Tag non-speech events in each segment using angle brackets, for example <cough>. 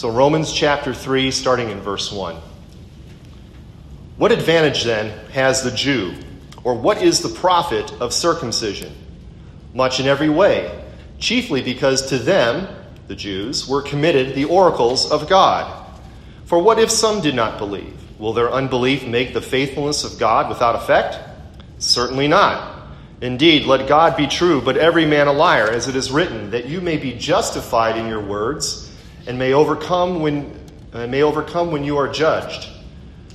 So, Romans chapter 3, starting in verse 1. What advantage then has the Jew, or what is the profit of circumcision? Much in every way, chiefly because to them, the Jews, were committed the oracles of God. For what if some did not believe? Will their unbelief make the faithfulness of God without effect? Certainly not. Indeed, let God be true, but every man a liar, as it is written, that you may be justified in your words and may overcome when uh, may overcome when you are judged.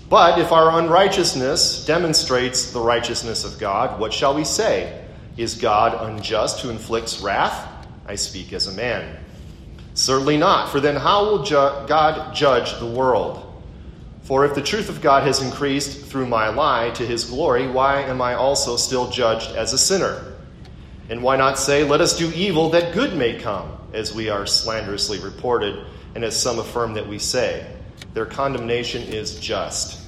But if our unrighteousness demonstrates the righteousness of God, what shall we say? Is God unjust who inflicts wrath? I speak as a man. Certainly not, for then how will ju- God judge the world? For if the truth of God has increased through my lie to his glory, why am I also still judged as a sinner? And why not say, Let us do evil that good may come? as we are slanderously reported, and as some affirm that we say. Their condemnation is just.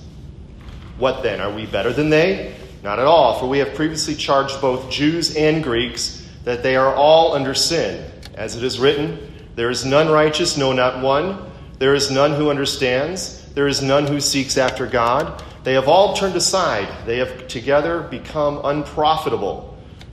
What then? Are we better than they? Not at all, for we have previously charged both Jews and Greeks that they are all under sin. As it is written, There is none righteous, no, not one. There is none who understands. There is none who seeks after God. They have all turned aside. They have together become unprofitable.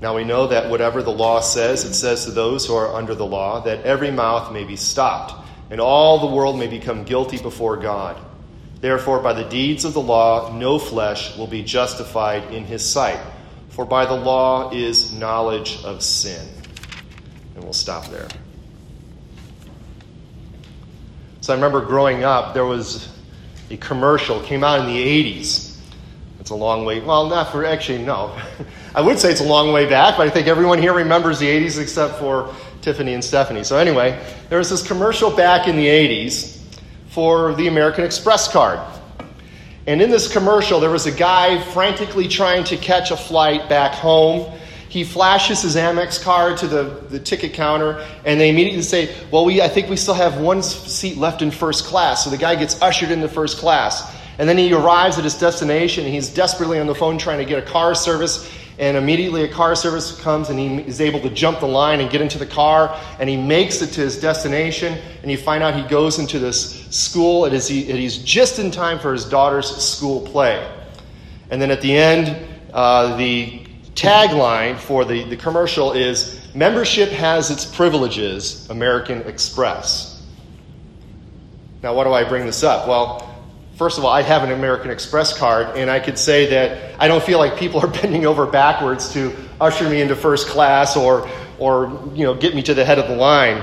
Now we know that whatever the law says, it says to those who are under the law that every mouth may be stopped and all the world may become guilty before God. Therefore, by the deeds of the law, no flesh will be justified in his sight, for by the law is knowledge of sin. And we'll stop there. So I remember growing up, there was a commercial, came out in the 80s. It's a long way, well, not for, actually, no. <laughs> I would say it's a long way back, but I think everyone here remembers the 80s except for Tiffany and Stephanie. So, anyway, there was this commercial back in the 80s for the American Express card. And in this commercial, there was a guy frantically trying to catch a flight back home. He flashes his Amex card to the, the ticket counter, and they immediately say, Well, we, I think we still have one seat left in first class. So the guy gets ushered into first class. And then he arrives at his destination, and he's desperately on the phone trying to get a car service and immediately a car service comes and he is able to jump the line and get into the car and he makes it to his destination and you find out he goes into this school. And he's just in time for his daughter's school play. And then at the end uh, the tagline for the, the commercial is membership has its privileges american express. Now why do i bring this up? Well First of all, I have an American Express card, and I could say that I don't feel like people are <laughs> bending over backwards to usher me into first class or, or you know, get me to the head of the line.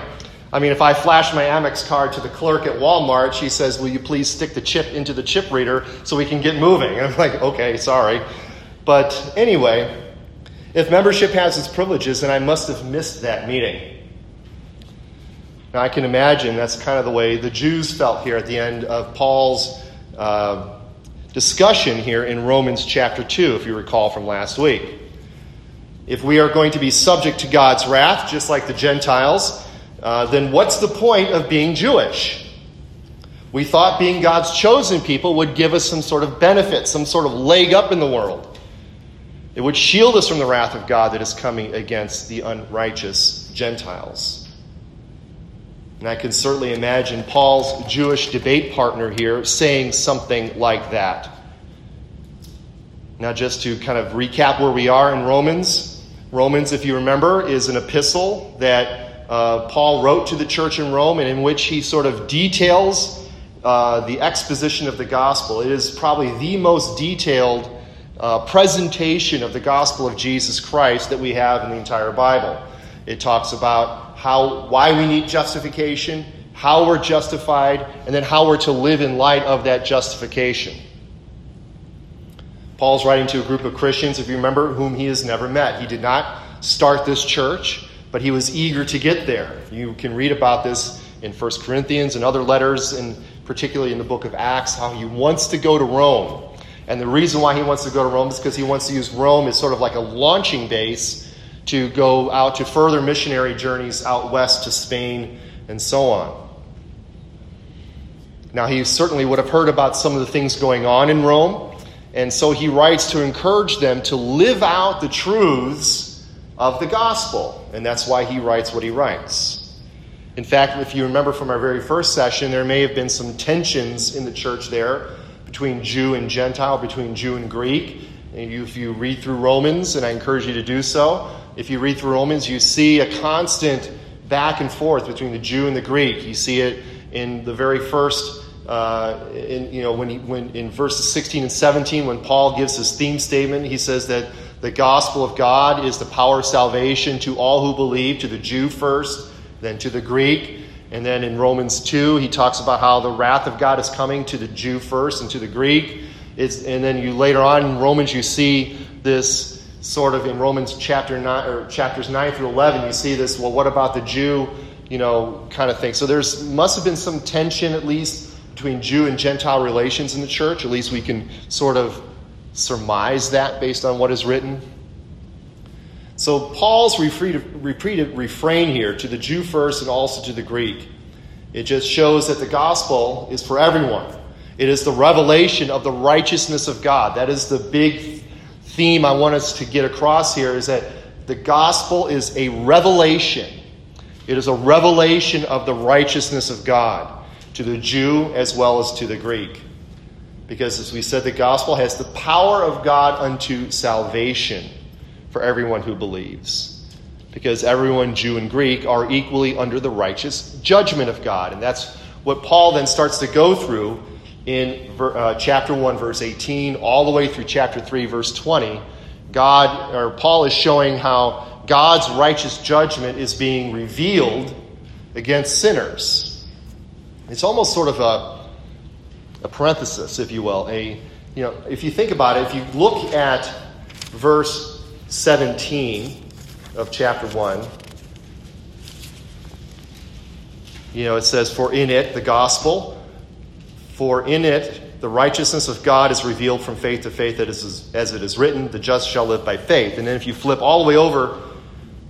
I mean, if I flash my Amex card to the clerk at Walmart, she says, Will you please stick the chip into the chip reader so we can get moving? And <laughs> I'm like, Okay, sorry. But anyway, if membership has its privileges, then I must have missed that meeting. Now, I can imagine that's kind of the way the Jews felt here at the end of Paul's uh, discussion here in Romans chapter 2, if you recall from last week. If we are going to be subject to God's wrath, just like the Gentiles, uh, then what's the point of being Jewish? We thought being God's chosen people would give us some sort of benefit, some sort of leg up in the world. It would shield us from the wrath of God that is coming against the unrighteous Gentiles. And I can certainly imagine Paul's Jewish debate partner here saying something like that. Now, just to kind of recap where we are in Romans, Romans, if you remember, is an epistle that uh, Paul wrote to the church in Rome and in which he sort of details uh, the exposition of the gospel. It is probably the most detailed uh, presentation of the gospel of Jesus Christ that we have in the entire Bible. It talks about how, why we need justification, how we're justified, and then how we're to live in light of that justification. Paul's writing to a group of Christians, if you remember, whom he has never met. He did not start this church, but he was eager to get there. You can read about this in 1 Corinthians and other letters, and particularly in the book of Acts, how he wants to go to Rome. And the reason why he wants to go to Rome is because he wants to use Rome as sort of like a launching base to go out to further missionary journeys out west to Spain and so on. Now, he certainly would have heard about some of the things going on in Rome, and so he writes to encourage them to live out the truths of the gospel, and that's why he writes what he writes. In fact, if you remember from our very first session, there may have been some tensions in the church there between Jew and Gentile, between Jew and Greek. And if you read through Romans, and I encourage you to do so, if you read through Romans, you see a constant back and forth between the Jew and the Greek. You see it in the very first, uh, in, you know, when, he, when in verses 16 and 17, when Paul gives his theme statement, he says that the gospel of God is the power of salvation to all who believe, to the Jew first, then to the Greek. And then in Romans 2, he talks about how the wrath of God is coming to the Jew first and to the Greek. It's, and then you later on in Romans, you see this sort of in Romans chapter nine, or chapters 9 through 11, you see this, well, what about the Jew, you know, kind of thing. So there's must have been some tension, at least, between Jew and Gentile relations in the church. At least we can sort of surmise that based on what is written. So Paul's repeated refrain here to the Jew first and also to the Greek. It just shows that the gospel is for everyone. It is the revelation of the righteousness of God. That is the big theme I want us to get across here is that the gospel is a revelation. It is a revelation of the righteousness of God to the Jew as well as to the Greek. Because as we said, the gospel has the power of God unto salvation for everyone who believes. Because everyone, Jew and Greek, are equally under the righteous judgment of God. And that's what Paul then starts to go through in uh, chapter 1, verse 18, all the way through chapter 3, verse 20. God, or Paul is showing how God's righteous judgment is being revealed against sinners. It's almost sort of a, a parenthesis, if you will. A, you know, if you think about it, if you look at verse 17 of chapter 1. You know, it says, For in it, the gospel, for in it, the righteousness of God is revealed from faith to faith, as it is written, the just shall live by faith. And then if you flip all the way over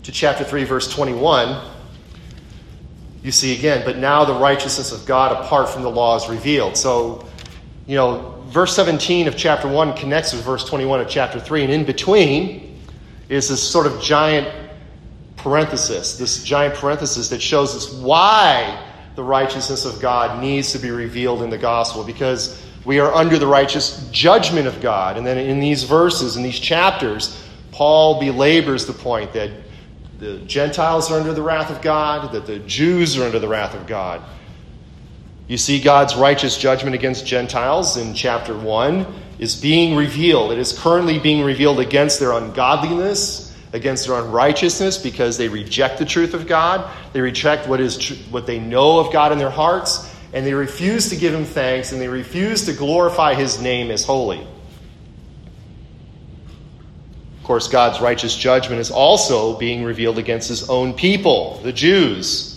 to chapter 3, verse 21, you see again, but now the righteousness of God apart from the law is revealed. So, you know, verse 17 of chapter 1 connects with verse 21 of chapter 3, and in between, is this sort of giant parenthesis, this giant parenthesis that shows us why the righteousness of God needs to be revealed in the gospel because we are under the righteous judgment of God. And then in these verses, in these chapters, Paul belabors the point that the Gentiles are under the wrath of God, that the Jews are under the wrath of God. You see God's righteous judgment against Gentiles in chapter 1 is being revealed. It is currently being revealed against their ungodliness, against their unrighteousness, because they reject the truth of God. They reject what is tr- what they know of God in their hearts, and they refuse to give Him thanks, and they refuse to glorify His name as holy. Of course, God's righteous judgment is also being revealed against His own people, the Jews.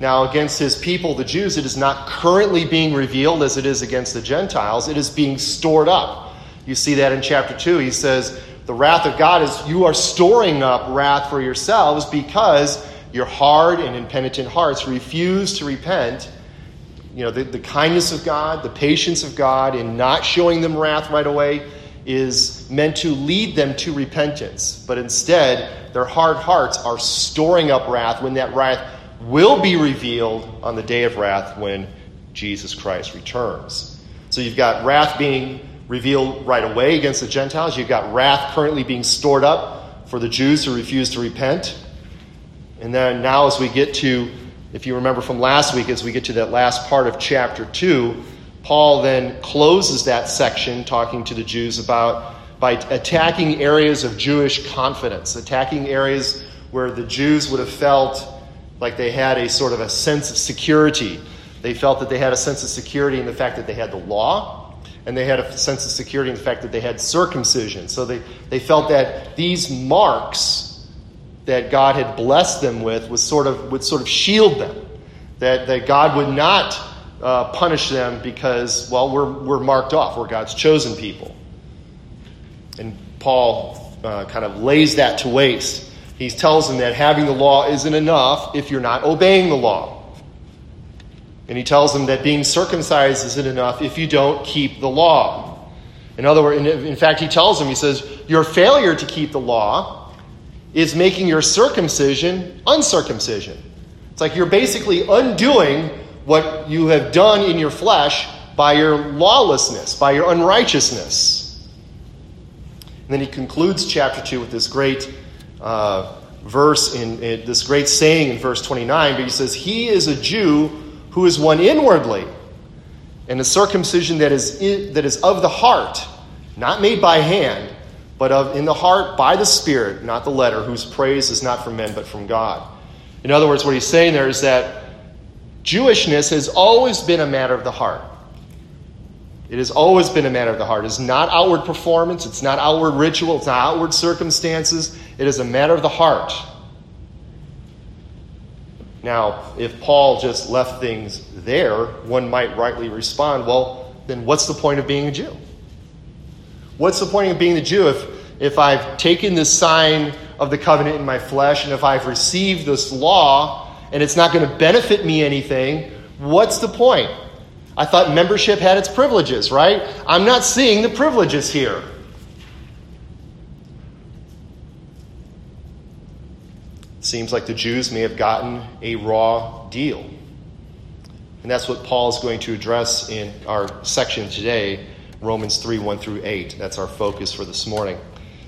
Now, against his people, the Jews, it is not currently being revealed as it is against the Gentiles. It is being stored up. You see that in chapter 2. He says, The wrath of God is you are storing up wrath for yourselves because your hard and impenitent hearts refuse to repent. You know, the, the kindness of God, the patience of God in not showing them wrath right away is meant to lead them to repentance. But instead, their hard hearts are storing up wrath when that wrath will be revealed on the day of wrath when Jesus Christ returns. So you've got wrath being revealed right away against the Gentiles. You've got wrath currently being stored up for the Jews who refuse to repent. And then now, as we get to, if you remember from last week, as we get to that last part of chapter 2, Paul then closes that section talking to the Jews about by attacking areas of Jewish confidence, attacking areas where the Jews would have felt like they had a sort of a sense of security. They felt that they had a sense of security in the fact that they had the law, and they had a sense of security in the fact that they had circumcision. So they, they felt that these marks that God had blessed them with was sort of, would sort of shield them, that, that God would not uh, punish them because, well, we're, we're marked off. We're God's chosen people. And Paul uh, kind of lays that to waste. He tells them that having the law isn't enough if you're not obeying the law. And he tells them that being circumcised isn't enough if you don't keep the law. In other words, in fact, he tells them, he says, your failure to keep the law is making your circumcision uncircumcision. It's like you're basically undoing what you have done in your flesh by your lawlessness, by your unrighteousness. And then he concludes chapter 2 with this great uh, verse, in, in this great saying in verse 29. But he says, He is a Jew who is one inwardly, and a circumcision that is, in, that is of the heart, not made by hand, but of in the heart by the Spirit, not the letter, whose praise is not from men but from God. In other words, what he's saying there is that Jewishness has always been a matter of the heart. It has always been a matter of the heart. It's not outward performance, it's not outward ritual, it's not outward circumstances. It is a matter of the heart. Now, if Paul just left things there, one might rightly respond, well, then what's the point of being a Jew? What's the point of being a Jew if, if I've taken this sign of the covenant in my flesh and if I've received this law and it's not going to benefit me anything, what's the point? I thought membership had its privileges, right? I'm not seeing the privileges here. Seems like the Jews may have gotten a raw deal. And that's what Paul is going to address in our section today, Romans 3 1 through 8. That's our focus for this morning.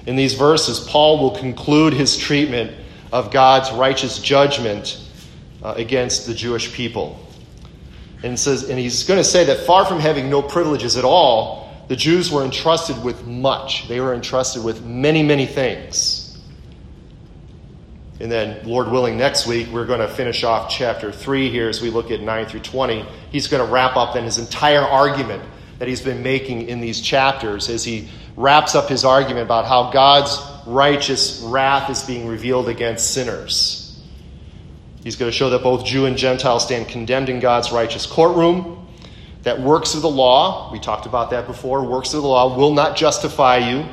In these verses, Paul will conclude his treatment of God's righteous judgment uh, against the Jewish people. And, says, and he's going to say that far from having no privileges at all, the Jews were entrusted with much. They were entrusted with many, many things. And then, Lord willing, next week we're going to finish off chapter 3 here as we look at 9 through 20. He's going to wrap up then his entire argument that he's been making in these chapters as he wraps up his argument about how God's righteous wrath is being revealed against sinners. He's going to show that both Jew and Gentile stand condemned in God's righteous courtroom. That works of the law, we talked about that before, works of the law will not justify you.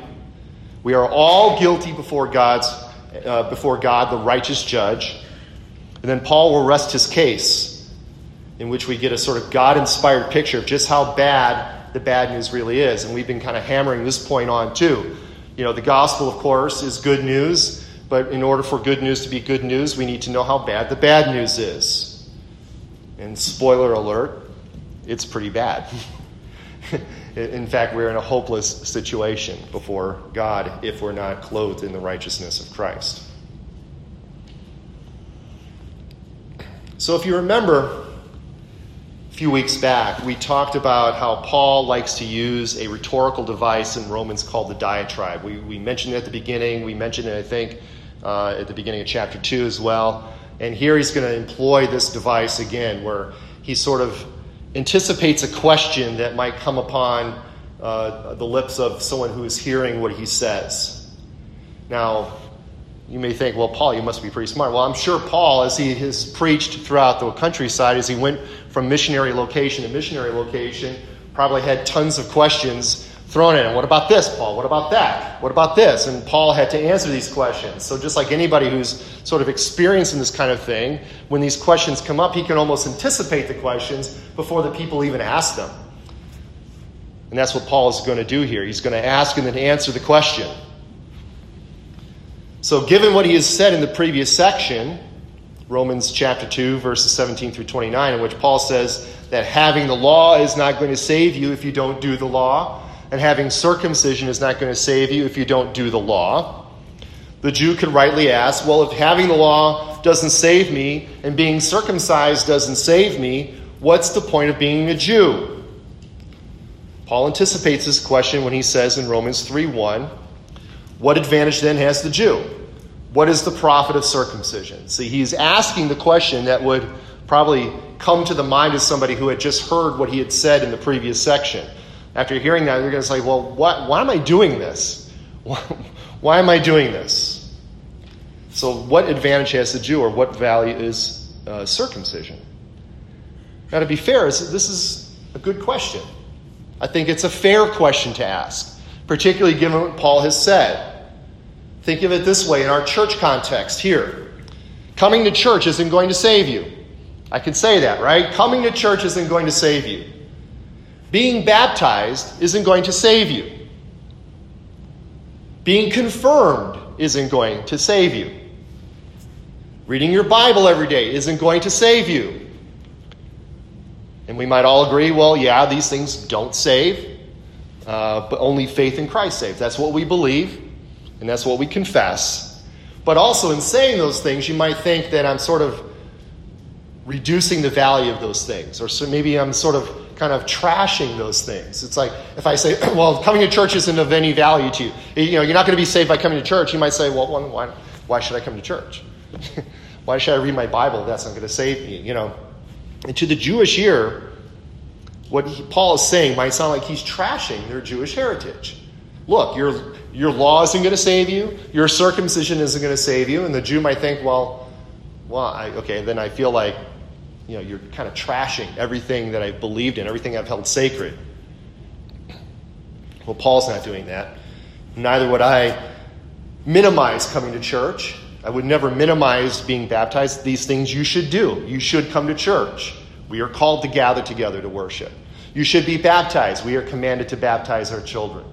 We are all guilty before God's uh, before God, the righteous judge. And then Paul will rest his case, in which we get a sort of God inspired picture of just how bad the bad news really is. And we've been kind of hammering this point on too. You know, the gospel, of course, is good news. But in order for good news to be good news, we need to know how bad the bad news is. And spoiler alert, it's pretty bad. <laughs> in fact, we're in a hopeless situation before God if we're not clothed in the righteousness of Christ. So, if you remember, a few weeks back, we talked about how Paul likes to use a rhetorical device in Romans called the diatribe. We, we mentioned it at the beginning, we mentioned it, I think, uh, at the beginning of chapter 2 as well. And here he's going to employ this device again, where he sort of anticipates a question that might come upon uh, the lips of someone who is hearing what he says. Now, you may think, well, Paul, you must be pretty smart. Well, I'm sure Paul, as he has preached throughout the countryside, as he went from missionary location to missionary location, probably had tons of questions thrown in. What about this, Paul? What about that? What about this? And Paul had to answer these questions. So, just like anybody who's sort of experiencing this kind of thing, when these questions come up, he can almost anticipate the questions before the people even ask them. And that's what Paul is going to do here. He's going to ask and then answer the question. So, given what he has said in the previous section, Romans chapter 2, verses 17 through 29, in which Paul says that having the law is not going to save you if you don't do the law and having circumcision is not going to save you if you don't do the law. The Jew could rightly ask, well, if having the law doesn't save me and being circumcised doesn't save me, what's the point of being a Jew? Paul anticipates this question when he says in Romans 3 1, what advantage then has the Jew? What is the profit of circumcision? See, he's asking the question that would probably come to the mind of somebody who had just heard what he had said in the previous section after hearing that, you're going to say, well, why, why am I doing this? Why, why am I doing this? So, what advantage has the Jew, or what value is uh, circumcision? Now, to be fair, this is a good question. I think it's a fair question to ask, particularly given what Paul has said. Think of it this way in our church context here. Coming to church isn't going to save you. I can say that, right? Coming to church isn't going to save you. Being baptized isn't going to save you. Being confirmed isn't going to save you. Reading your Bible every day isn't going to save you. And we might all agree well, yeah, these things don't save, uh, but only faith in Christ saves. That's what we believe, and that's what we confess. But also, in saying those things, you might think that I'm sort of reducing the value of those things, or so maybe I'm sort of kind of trashing those things. It's like if I say, <clears throat> well, coming to church isn't of any value to you. You know, you're not going to be saved by coming to church. You might say, well, why, why should I come to church? <laughs> why should I read my Bible that's not going to save me? You know, and to the Jewish ear, what he, Paul is saying might sound like he's trashing their Jewish heritage. Look, your, your law isn't going to save you. Your circumcision isn't going to save you. And the Jew might think, well, well, I, okay, then I feel like you know, you're kind of trashing everything that I've believed in, everything I've held sacred. Well, Paul's not doing that. Neither would I minimize coming to church. I would never minimize being baptized. These things you should do. You should come to church. We are called to gather together to worship. You should be baptized. We are commanded to baptize our children.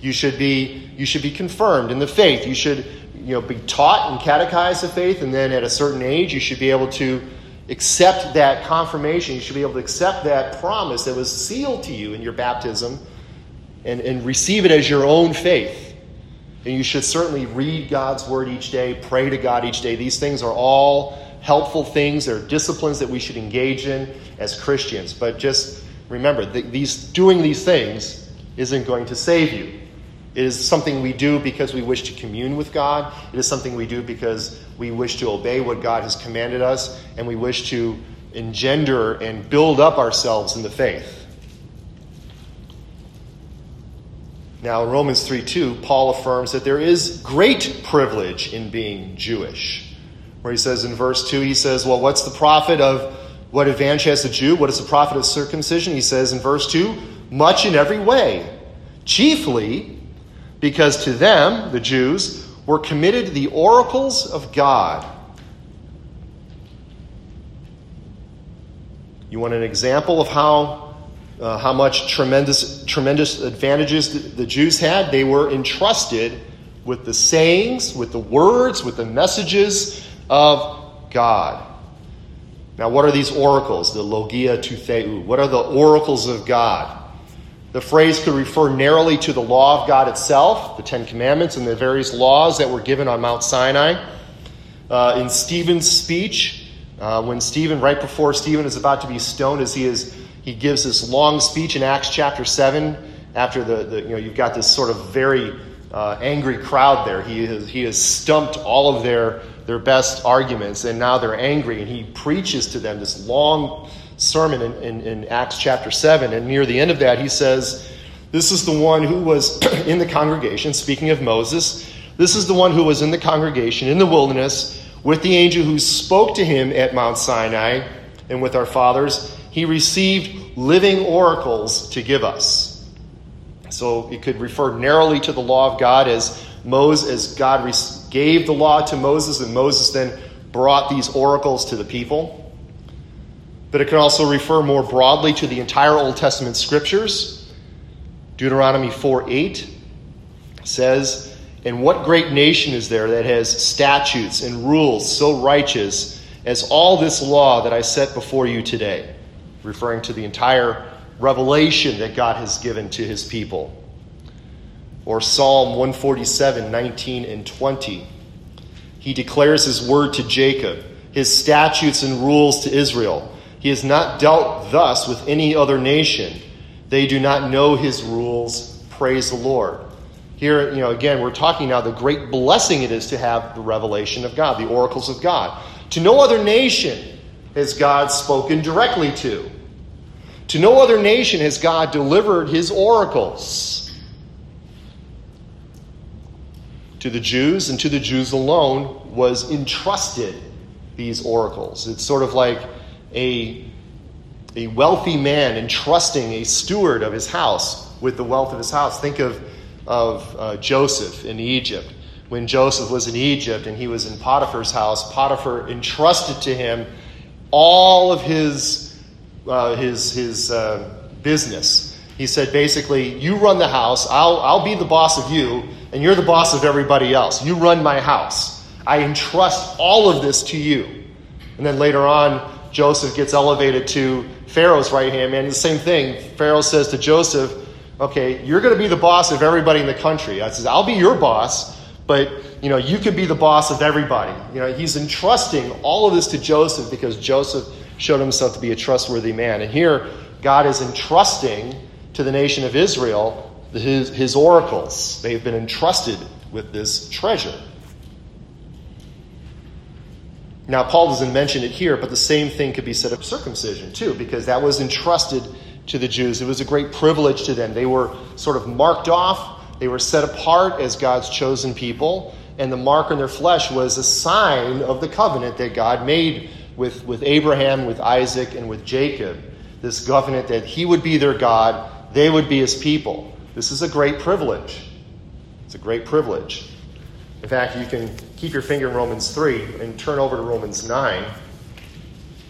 You should be, you should be confirmed in the faith. You should you know, be taught and catechized the faith, and then at a certain age, you should be able to accept that confirmation. You should be able to accept that promise that was sealed to you in your baptism and, and receive it as your own faith. And you should certainly read God's word each day, pray to God each day. These things are all helpful things. They're disciplines that we should engage in as Christians. But just remember, these, doing these things isn't going to save you. It is something we do because we wish to commune with God. It is something we do because we wish to obey what God has commanded us, and we wish to engender and build up ourselves in the faith. Now, in Romans 3 2, Paul affirms that there is great privilege in being Jewish. Where he says in verse 2, he says, Well, what's the profit of what advantage has the Jew? What is the profit of circumcision? He says in verse 2, Much in every way. Chiefly because to them, the Jews, were committed the oracles of God. You want an example of how, uh, how much tremendous, tremendous advantages the, the Jews had? They were entrusted with the sayings, with the words, with the messages of God. Now, what are these oracles? The logia to theou. What are the oracles of God? The phrase could refer narrowly to the law of God itself, the Ten Commandments, and the various laws that were given on Mount Sinai. Uh, in Stephen's speech, uh, when Stephen, right before Stephen is about to be stoned, as he is, he gives this long speech in Acts chapter seven. After the, the you know, you've got this sort of very uh, angry crowd there. He has, he has stumped all of their their best arguments, and now they're angry, and he preaches to them this long sermon in, in, in, Acts chapter 7. And near the end of that, he says, This is the one who was <clears throat> in the congregation, speaking of Moses. This is the one who was in the congregation in the wilderness with the angel who spoke to him at Mount Sinai and with our fathers. He received living oracles to give us. So it could refer narrowly to the law of God as Moses, as God gave the law to Moses, and Moses then brought these oracles to the people but it can also refer more broadly to the entire Old Testament scriptures. Deuteronomy 4 8 says, And what great nation is there that has statutes and rules so righteous as all this law that I set before you today? Referring to the entire revelation that God has given to his people. Or Psalm 147 19 and 20. He declares his word to Jacob, his statutes and rules to Israel. He has not dealt thus with any other nation. They do not know his rules. Praise the Lord. Here, you know, again, we're talking now the great blessing it is to have the revelation of God, the oracles of God. To no other nation has God spoken directly to. To no other nation has God delivered his oracles. To the Jews and to the Jews alone was entrusted these oracles. It's sort of like a, a wealthy man entrusting a steward of his house with the wealth of his house. Think of, of uh, Joseph in Egypt. When Joseph was in Egypt and he was in Potiphar's house, Potiphar entrusted to him all of his, uh, his, his uh, business. He said, basically, you run the house, I'll, I'll be the boss of you, and you're the boss of everybody else. You run my house. I entrust all of this to you. And then later on, Joseph gets elevated to Pharaoh's right hand man. The same thing. Pharaoh says to Joseph, okay, you're going to be the boss of everybody in the country. I says, I'll be your boss, but you know, you could be the boss of everybody. You know, he's entrusting all of this to Joseph because Joseph showed himself to be a trustworthy man. And here, God is entrusting to the nation of Israel his, his oracles. They've been entrusted with this treasure. Now, Paul doesn't mention it here, but the same thing could be said of circumcision, too, because that was entrusted to the Jews. It was a great privilege to them. They were sort of marked off, they were set apart as God's chosen people, and the mark on their flesh was a sign of the covenant that God made with, with Abraham, with Isaac, and with Jacob. This covenant that he would be their God, they would be his people. This is a great privilege. It's a great privilege. In fact, you can keep your finger in Romans 3 and turn over to Romans 9.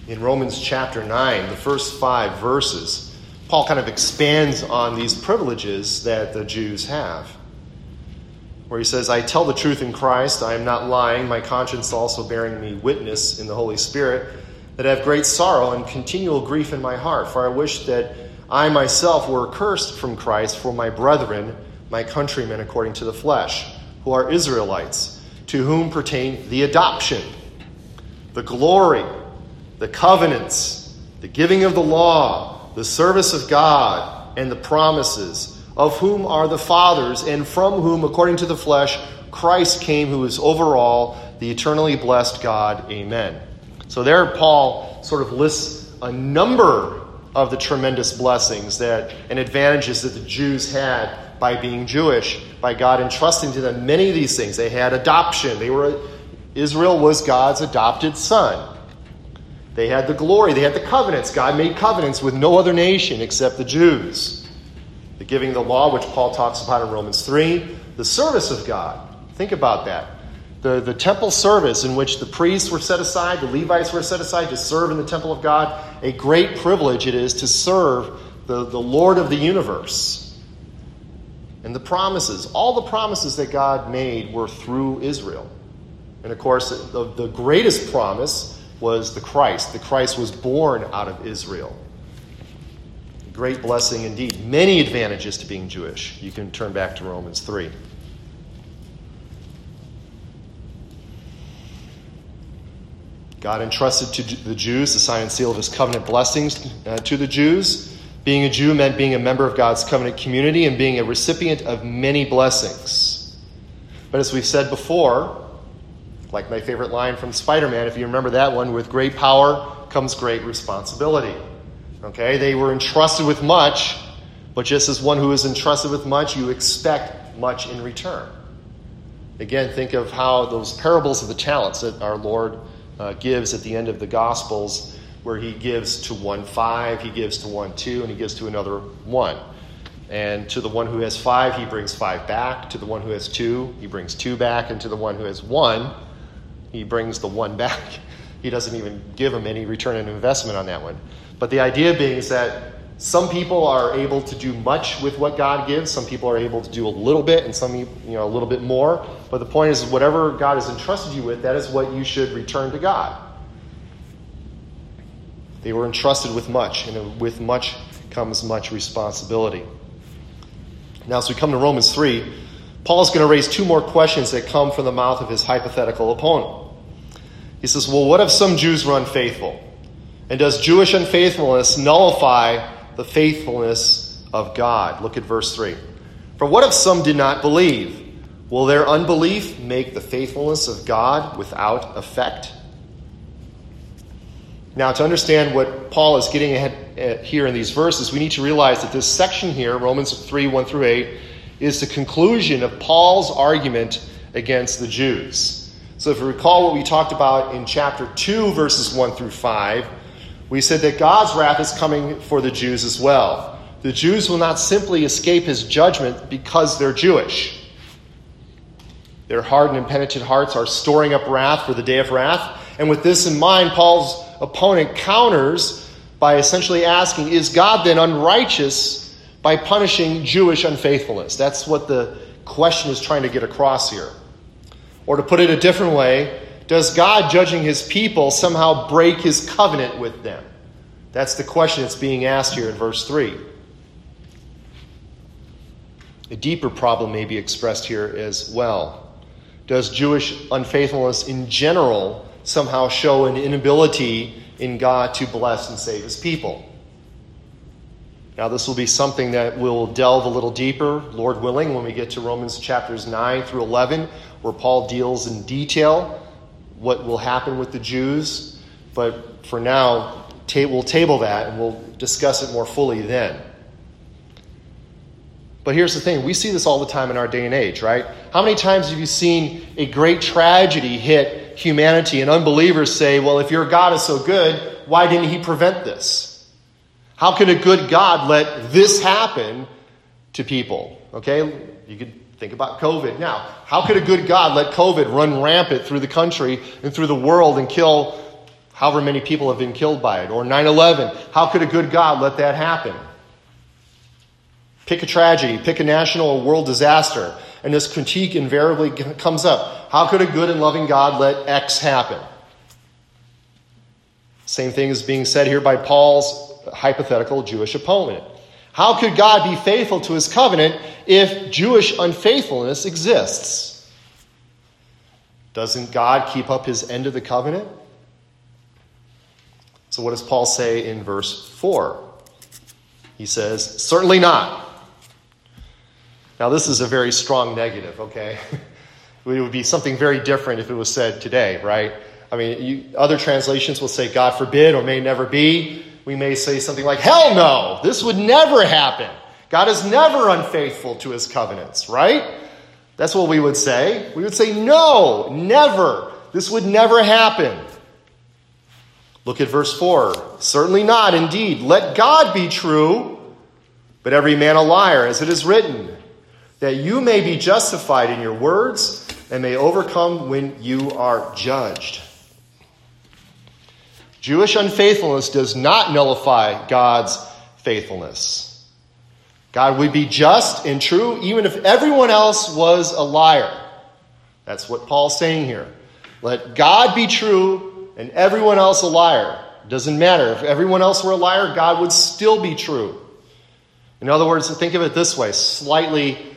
In Romans chapter 9, the first five verses, Paul kind of expands on these privileges that the Jews have. Where he says, I tell the truth in Christ, I am not lying, my conscience also bearing me witness in the Holy Spirit, that I have great sorrow and continual grief in my heart, for I wish that I myself were accursed from Christ for my brethren, my countrymen according to the flesh who are Israelites, to whom pertain the adoption, the glory, the covenants, the giving of the law, the service of God, and the promises, of whom are the fathers, and from whom, according to the flesh, Christ came, who is over all, the eternally blessed God. Amen. So there, Paul sort of lists a number of the tremendous blessings that and advantages that the Jews had by being Jewish, by God entrusting to them many of these things. They had adoption. They were Israel was God's adopted son. They had the glory, they had the covenants. God made covenants with no other nation except the Jews. The giving of the law, which Paul talks about in Romans 3, the service of God. Think about that. The, the temple service in which the priests were set aside, the Levites were set aside to serve in the temple of God. A great privilege it is to serve the, the Lord of the universe and the promises, all the promises that God made were through Israel. And of course, the, the greatest promise was the Christ. The Christ was born out of Israel. Great blessing indeed. Many advantages to being Jewish. You can turn back to Romans 3. God entrusted to the Jews the sign and seal of his covenant blessings uh, to the Jews. Being a Jew meant being a member of God's covenant community and being a recipient of many blessings. But as we've said before, like my favorite line from Spider Man, if you remember that one, with great power comes great responsibility. Okay, they were entrusted with much, but just as one who is entrusted with much, you expect much in return. Again, think of how those parables of the talents that our Lord uh, gives at the end of the Gospels where he gives to one five, he gives to one two, and he gives to another one. And to the one who has five, he brings five back. To the one who has two, he brings two back. And to the one who has one, he brings the one back. <laughs> He doesn't even give him any return on investment on that one. But the idea being is that some people are able to do much with what God gives. Some people are able to do a little bit, and some you know a little bit more. But the point is, whatever God has entrusted you with, that is what you should return to God. They were entrusted with much, and with much comes much responsibility. Now, as we come to Romans 3, Paul is going to raise two more questions that come from the mouth of his hypothetical opponent. He says, Well, what if some Jews were unfaithful? And does Jewish unfaithfulness nullify the faithfulness of God? Look at verse 3. For what if some did not believe? Will their unbelief make the faithfulness of God without effect? Now, to understand what Paul is getting at eh, here in these verses, we need to realize that this section here, Romans 3 1 through 8, is the conclusion of Paul's argument against the Jews. So, if you recall what we talked about in chapter 2, verses 1 through 5, we said that God's wrath is coming for the Jews as well. The Jews will not simply escape his judgment because they're Jewish. Their hardened and penitent hearts are storing up wrath for the day of wrath. And with this in mind, Paul's opponent counters by essentially asking, Is God then unrighteous by punishing Jewish unfaithfulness? That's what the question is trying to get across here. Or to put it a different way, does God, judging his people, somehow break his covenant with them? That's the question that's being asked here in verse 3. A deeper problem may be expressed here as well. Does Jewish unfaithfulness in general somehow show an inability in God to bless and save his people? Now, this will be something that we'll delve a little deeper, Lord willing, when we get to Romans chapters 9 through 11, where Paul deals in detail what will happen with the Jews. But for now, we'll table that and we'll discuss it more fully then. But here's the thing we see this all the time in our day and age, right? How many times have you seen a great tragedy hit humanity and unbelievers say, well, if your God is so good, why didn't he prevent this? How could a good God let this happen to people? Okay, you could think about COVID now. How could a good God let COVID run rampant through the country and through the world and kill however many people have been killed by it? Or 9 11, how could a good God let that happen? Pick a tragedy, pick a national or world disaster, and this critique invariably comes up. How could a good and loving God let X happen? Same thing is being said here by Paul's hypothetical Jewish opponent. How could God be faithful to his covenant if Jewish unfaithfulness exists? Doesn't God keep up his end of the covenant? So, what does Paul say in verse 4? He says, Certainly not. Now, this is a very strong negative, okay? <laughs> it would be something very different if it was said today, right? I mean, you, other translations will say, God forbid, or may never be we may say something like, Hell no, this would never happen. God is never unfaithful to his covenants, right? That's what we would say. We would say, No, never. This would never happen. Look at verse 4. Certainly not, indeed. Let God be true, but every man a liar, as it is written, that you may be justified in your words and may overcome when you are judged. Jewish unfaithfulness does not nullify God's faithfulness. God would be just and true even if everyone else was a liar. That's what Paul's saying here. Let God be true and everyone else a liar. Doesn't matter. If everyone else were a liar, God would still be true. In other words, think of it this way slightly,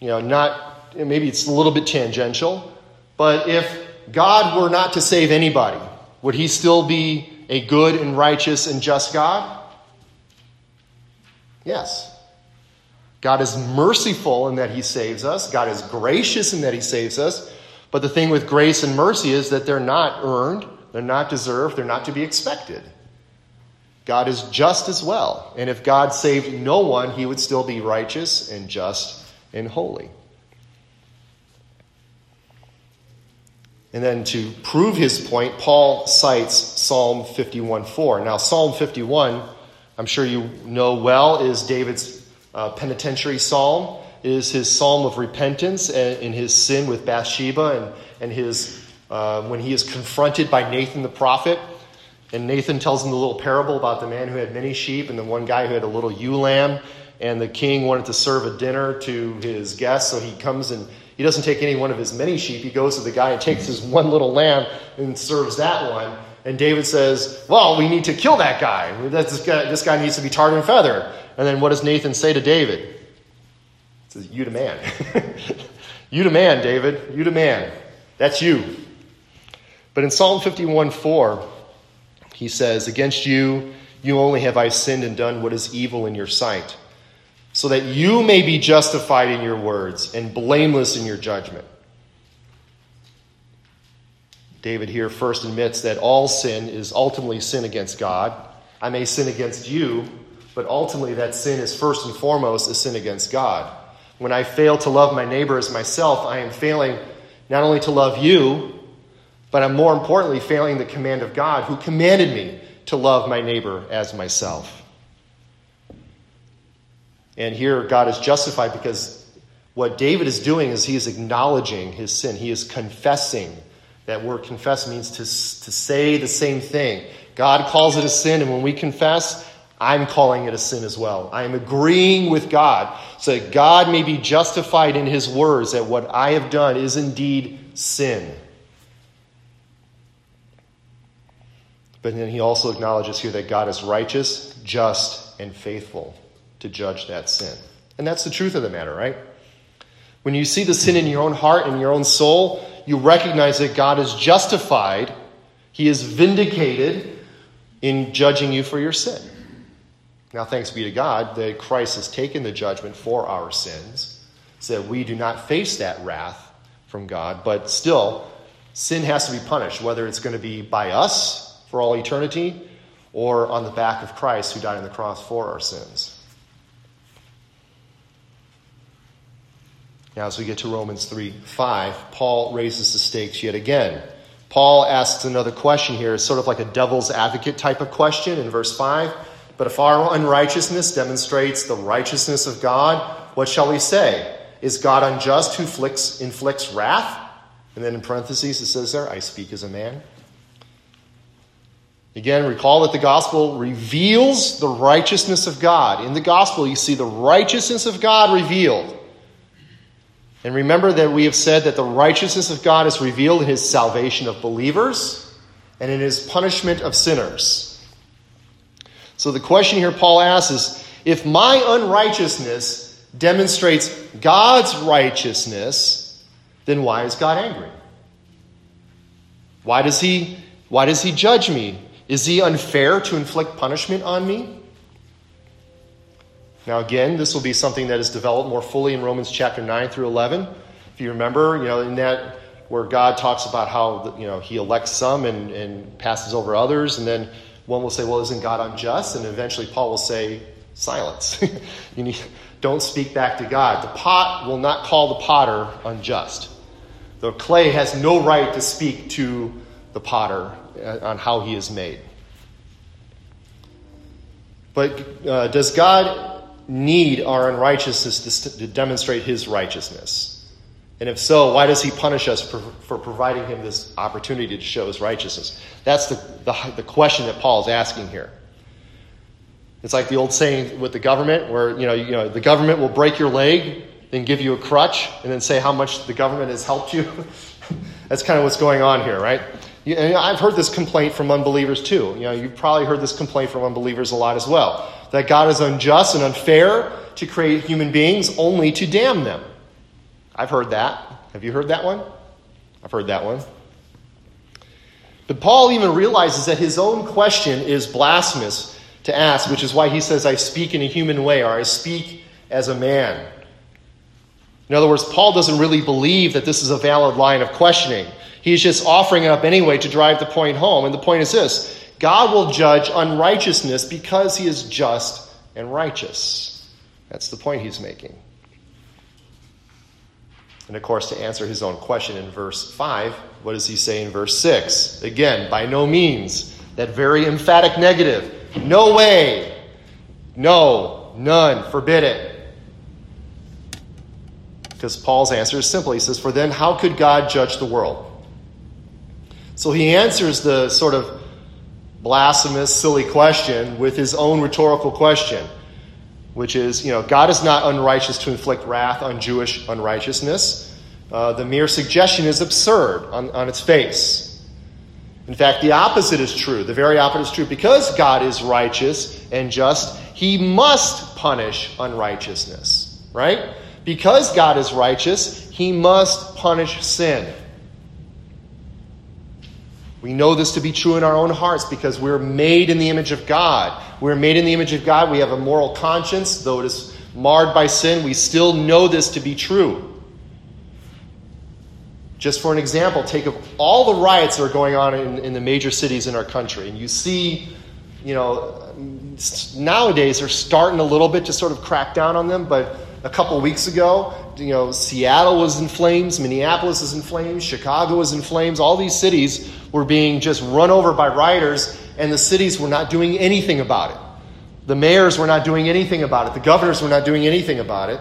you know, not, maybe it's a little bit tangential, but if God were not to save anybody, would he still be a good and righteous and just God? Yes. God is merciful in that he saves us, God is gracious in that he saves us. But the thing with grace and mercy is that they're not earned, they're not deserved, they're not to be expected. God is just as well. And if God saved no one, he would still be righteous and just and holy. And then to prove his point, Paul cites Psalm 51:4. Now, Psalm 51, I'm sure you know well, is David's uh, penitentiary psalm. It is his psalm of repentance in his sin with Bathsheba and, and his, uh, when he is confronted by Nathan the prophet. And Nathan tells him the little parable about the man who had many sheep and the one guy who had a little ewe lamb. And the king wanted to serve a dinner to his guests, so he comes and he doesn't take any one of his many sheep. He goes to the guy and takes his one little lamb and serves that one. And David says, Well, we need to kill that guy. This guy, this guy needs to be tarred and feathered. And then what does Nathan say to David? He says, You to man. <laughs> you to man, David. You to man. That's you. But in Psalm 51 4, he says, Against you, you only have I sinned and done what is evil in your sight so that you may be justified in your words and blameless in your judgment. David here first admits that all sin is ultimately sin against God. I may sin against you, but ultimately that sin is first and foremost a sin against God. When I fail to love my neighbor as myself, I am failing not only to love you, but I'm more importantly failing the command of God who commanded me to love my neighbor as myself. And here God is justified because what David is doing is he is acknowledging his sin. He is confessing. That word confess means to, to say the same thing. God calls it a sin, and when we confess, I'm calling it a sin as well. I am agreeing with God so that God may be justified in his words that what I have done is indeed sin. But then he also acknowledges here that God is righteous, just, and faithful to judge that sin. And that's the truth of the matter, right? When you see the sin in your own heart and your own soul, you recognize that God is justified, He is vindicated in judging you for your sin. Now, thanks be to God that Christ has taken the judgment for our sins, so that we do not face that wrath from God, but still, sin has to be punished, whether it's going to be by us for all eternity or on the back of Christ who died on the cross for our sins. Now, as we get to Romans 3 5, Paul raises the stakes yet again. Paul asks another question here, sort of like a devil's advocate type of question in verse 5. But if our unrighteousness demonstrates the righteousness of God, what shall we say? Is God unjust who inflicts wrath? And then in parentheses it says there, I speak as a man. Again, recall that the gospel reveals the righteousness of God. In the gospel, you see the righteousness of God revealed. And remember that we have said that the righteousness of God is revealed in his salvation of believers and in his punishment of sinners. So the question here Paul asks is if my unrighteousness demonstrates God's righteousness, then why is God angry? Why does he why does he judge me? Is he unfair to inflict punishment on me? Now, again, this will be something that is developed more fully in Romans chapter 9 through 11. If you remember, you know, in that where God talks about how, you know, he elects some and, and passes over others, and then one will say, well, isn't God unjust? And eventually Paul will say, silence. <laughs> you need, don't speak back to God. The pot will not call the potter unjust. The clay has no right to speak to the potter uh, on how he is made. But uh, does God need our unrighteousness to, demonstrate his righteousness? And if so, why does he punish us for, for providing him this opportunity to show his righteousness? That's the, the, the question that Paul is asking here. It's like the old saying with the government, where you know, you know, the government will break your leg, then give you a crutch, and then say how much the government has helped you. <laughs> That's kind of what's going on here, right? I've heard this complaint from unbelievers too. You know, you've probably heard this complaint from unbelievers a lot as well that God is unjust and unfair to create human beings only to damn them. I've heard that. Have you heard that one? I've heard that one. But Paul even realizes that his own question is blasphemous to ask, which is why he says, I speak in a human way, or I speak as a man. In other words, Paul doesn't really believe that this is a valid line of questioning. He's just offering it up anyway to drive the point home. And the point is this God will judge unrighteousness because he is just and righteous. That's the point he's making. And of course, to answer his own question in verse 5, what does he say in verse 6? Again, by no means. That very emphatic negative. No way. No. None. Forbid it. Because Paul's answer is simple. He says, For then, how could God judge the world? So he answers the sort of blasphemous, silly question with his own rhetorical question, which is, you know, God is not unrighteous to inflict wrath on Jewish unrighteousness. Uh, the mere suggestion is absurd on, on its face. In fact, the opposite is true. The very opposite is true. Because God is righteous and just, he must punish unrighteousness, right? Because God is righteous, he must punish sin. We know this to be true in our own hearts because we're made in the image of God. We're made in the image of God. We have a moral conscience, though it is marred by sin. We still know this to be true. Just for an example, take of all the riots that are going on in, in the major cities in our country, and you see, you know, nowadays they're starting a little bit to sort of crack down on them, but a couple weeks ago, you know, Seattle was in flames, Minneapolis is in flames, Chicago was in flames. All these cities were being just run over by rioters, and the cities were not doing anything about it. The mayors were not doing anything about it. The governors were not doing anything about it.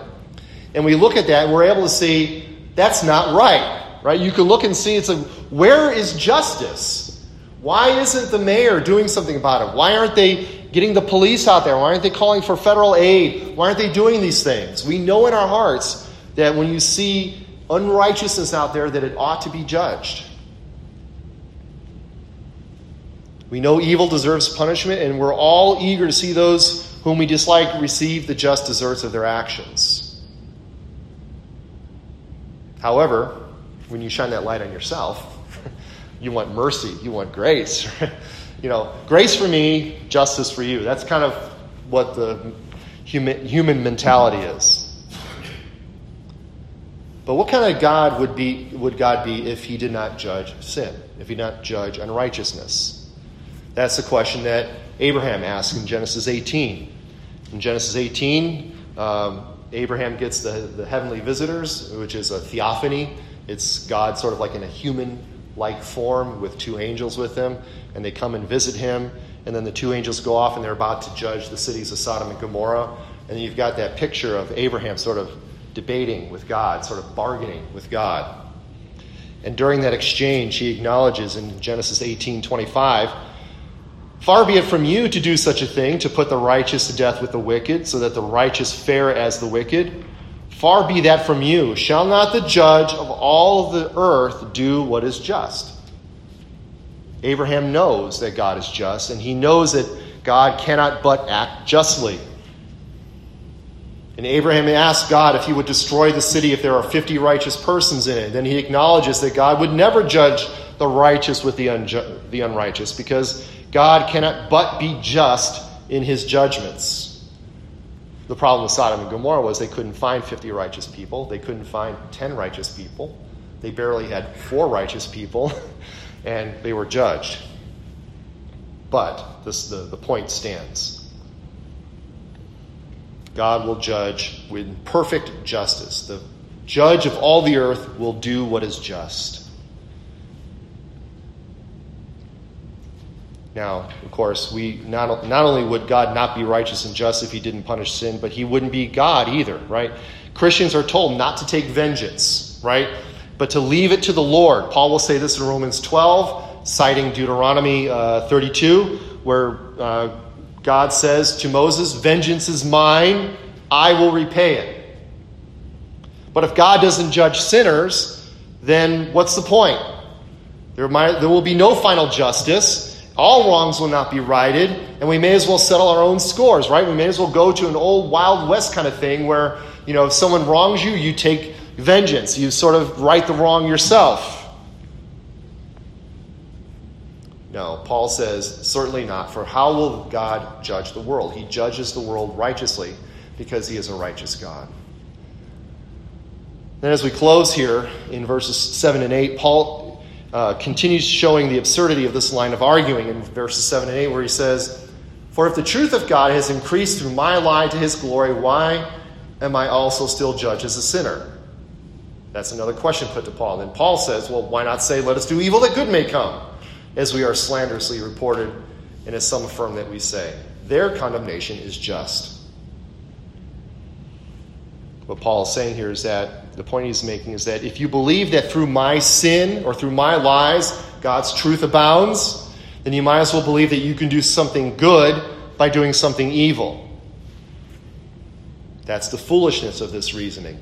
And we look at that and we're able to see that's not right. Right? You can look and see it's a where is justice? Why isn't the mayor doing something about it? Why aren't they getting the police out there? Why aren't they calling for federal aid? Why aren't they doing these things? We know in our hearts that when you see unrighteousness out there that it ought to be judged. We know evil deserves punishment, and we're all eager to see those whom we dislike receive the just deserts of their actions. However, when you shine that light on yourself, <laughs> you want mercy, you want grace. <laughs> you know, grace for me, justice for you. That's kind of what the human, human mentality is. But what kind of God would be would God be if he did not judge sin, if he did not judge unrighteousness? That's the question that Abraham asked in Genesis 18. In Genesis 18, um, Abraham gets the, the heavenly visitors, which is a theophany. It's God sort of like in a human like form with two angels with him, and they come and visit him. And then the two angels go off and they're about to judge the cities of Sodom and Gomorrah. And you've got that picture of Abraham sort of debating with God, sort of bargaining with God. And during that exchange, he acknowledges in Genesis 18 25 Far be it from you to do such a thing, to put the righteous to death with the wicked, so that the righteous fare as the wicked. Far be that from you. Shall not the judge of all the earth do what is just? Abraham knows that God is just, and he knows that God cannot but act justly. And Abraham asked God if he would destroy the city if there are 50 righteous persons in it. Then he acknowledges that God would never judge the righteous with the, unju- the unrighteous because God cannot but be just in his judgments. The problem with Sodom and Gomorrah was they couldn't find 50 righteous people, they couldn't find 10 righteous people, they barely had four righteous people, <laughs> and they were judged. But this, the, the point stands. God will judge with perfect justice. The judge of all the earth will do what is just. Now, of course, we not, not only would God not be righteous and just if he didn't punish sin, but he wouldn't be God either, right? Christians are told not to take vengeance, right? But to leave it to the Lord. Paul will say this in Romans 12, citing Deuteronomy uh, 32, where uh, God says to Moses, Vengeance is mine, I will repay it. But if God doesn't judge sinners, then what's the point? There, might, there will be no final justice all wrongs will not be righted, and we may as well settle our own scores, right? We may as well go to an old Wild West kind of thing where, you know, if someone wrongs you, you take vengeance. You sort of right the wrong yourself. No, Paul says, certainly not. For how will God judge the world? He judges the world righteously because he is a righteous God. Then, as we close here in verses 7 and 8, Paul uh, continues showing the absurdity of this line of arguing in verses 7 and 8, where he says, For if the truth of God has increased through my lie to his glory, why am I also still judged as a sinner? That's another question put to Paul. And then Paul says, Well, why not say, Let us do evil that good may come, as we are slanderously reported, and as some affirm that we say. Their condemnation is just. What Paul is saying here is that the point he's making is that if you believe that through my sin or through my lies, God's truth abounds, then you might as well believe that you can do something good by doing something evil. That's the foolishness of this reasoning.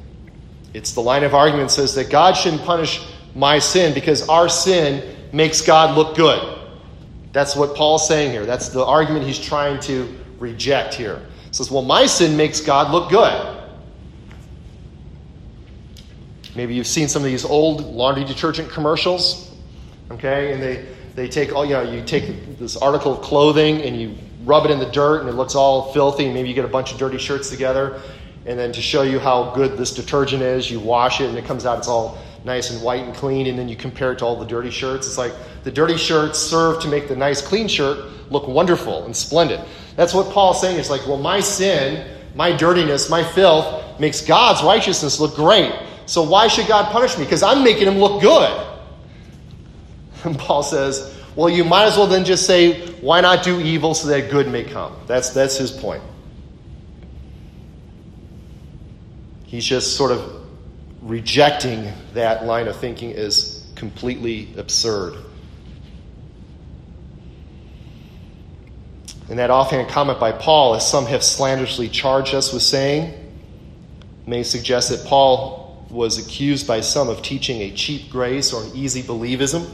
It's the line of argument that says that God shouldn't punish my sin because our sin makes God look good. That's what Paul's saying here. That's the argument he's trying to reject here. He says, well, my sin makes God look good. Maybe you've seen some of these old laundry detergent commercials, okay? And they, they take all, you know, you take this article of clothing and you rub it in the dirt and it looks all filthy. Maybe you get a bunch of dirty shirts together. And then to show you how good this detergent is, you wash it and it comes out, it's all nice and white and clean. And then you compare it to all the dirty shirts. It's like the dirty shirts serve to make the nice clean shirt look wonderful and splendid. That's what Paul's saying. It's like, well, my sin, my dirtiness, my filth makes God's righteousness look great. So why should God punish me? Because I'm making him look good. <laughs> And Paul says, well, you might as well then just say, why not do evil so that good may come? That's, that's his point. He's just sort of rejecting that line of thinking as completely absurd. And that offhand comment by Paul, as some have slanderously charged us with saying, may suggest that Paul was accused by some of teaching a cheap grace or an easy believism.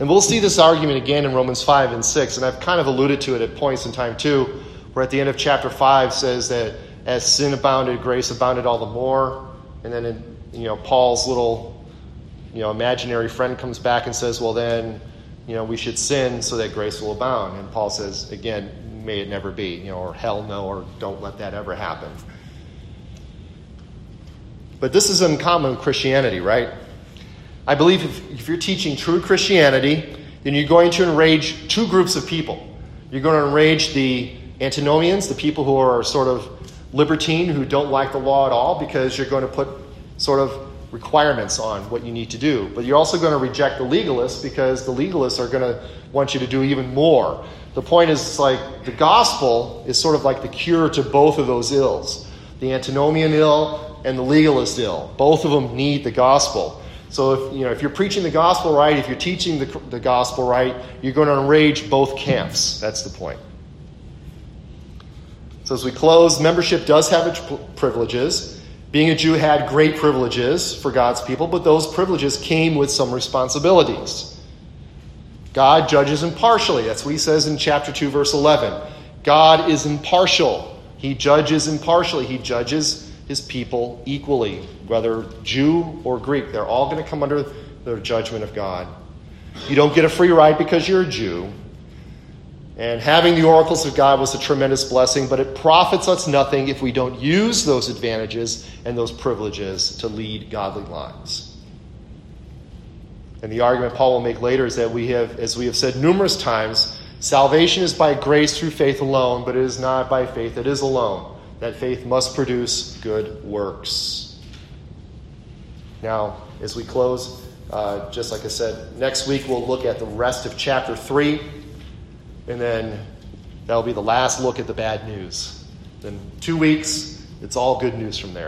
And we'll see this argument again in Romans 5 and 6, and I've kind of alluded to it at points in time too, where at the end of chapter 5 says that as sin abounded, grace abounded all the more. And then in, you know, Paul's little you know, imaginary friend comes back and says, well then, you know, we should sin so that grace will abound. And Paul says, again, may it never be, you know, or hell no, or don't let that ever happen. But this is uncommon in Christianity, right? I believe if, if you're teaching true Christianity, then you're going to enrage two groups of people. You're going to enrage the antinomians, the people who are sort of libertine, who don't like the law at all, because you're going to put sort of requirements on what you need to do. But you're also going to reject the legalists because the legalists are going to want you to do even more. The point is, it's like the gospel is sort of like the cure to both of those ills the antinomian ill and the legalist ill. Both of them need the gospel. So if you know if you're preaching the gospel right, if you're teaching the, the gospel right, you're going to enrage both camps. That's the point. So as we close, membership does have its privileges. Being a Jew had great privileges for God's people, but those privileges came with some responsibilities. God judges impartially. That's what he says in chapter 2, verse 11. God is impartial. He judges impartially. He judges his people equally, whether Jew or Greek. They're all going to come under the judgment of God. You don't get a free ride because you're a Jew. And having the oracles of God was a tremendous blessing, but it profits us nothing if we don't use those advantages and those privileges to lead godly lives. And the argument Paul will make later is that we have, as we have said numerous times, salvation is by grace through faith alone, but it is not by faith, it is alone. That faith must produce good works. Now, as we close, uh, just like I said, next week we'll look at the rest of chapter 3. And then that'll be the last look at the bad news. Then two weeks, it's all good news from there.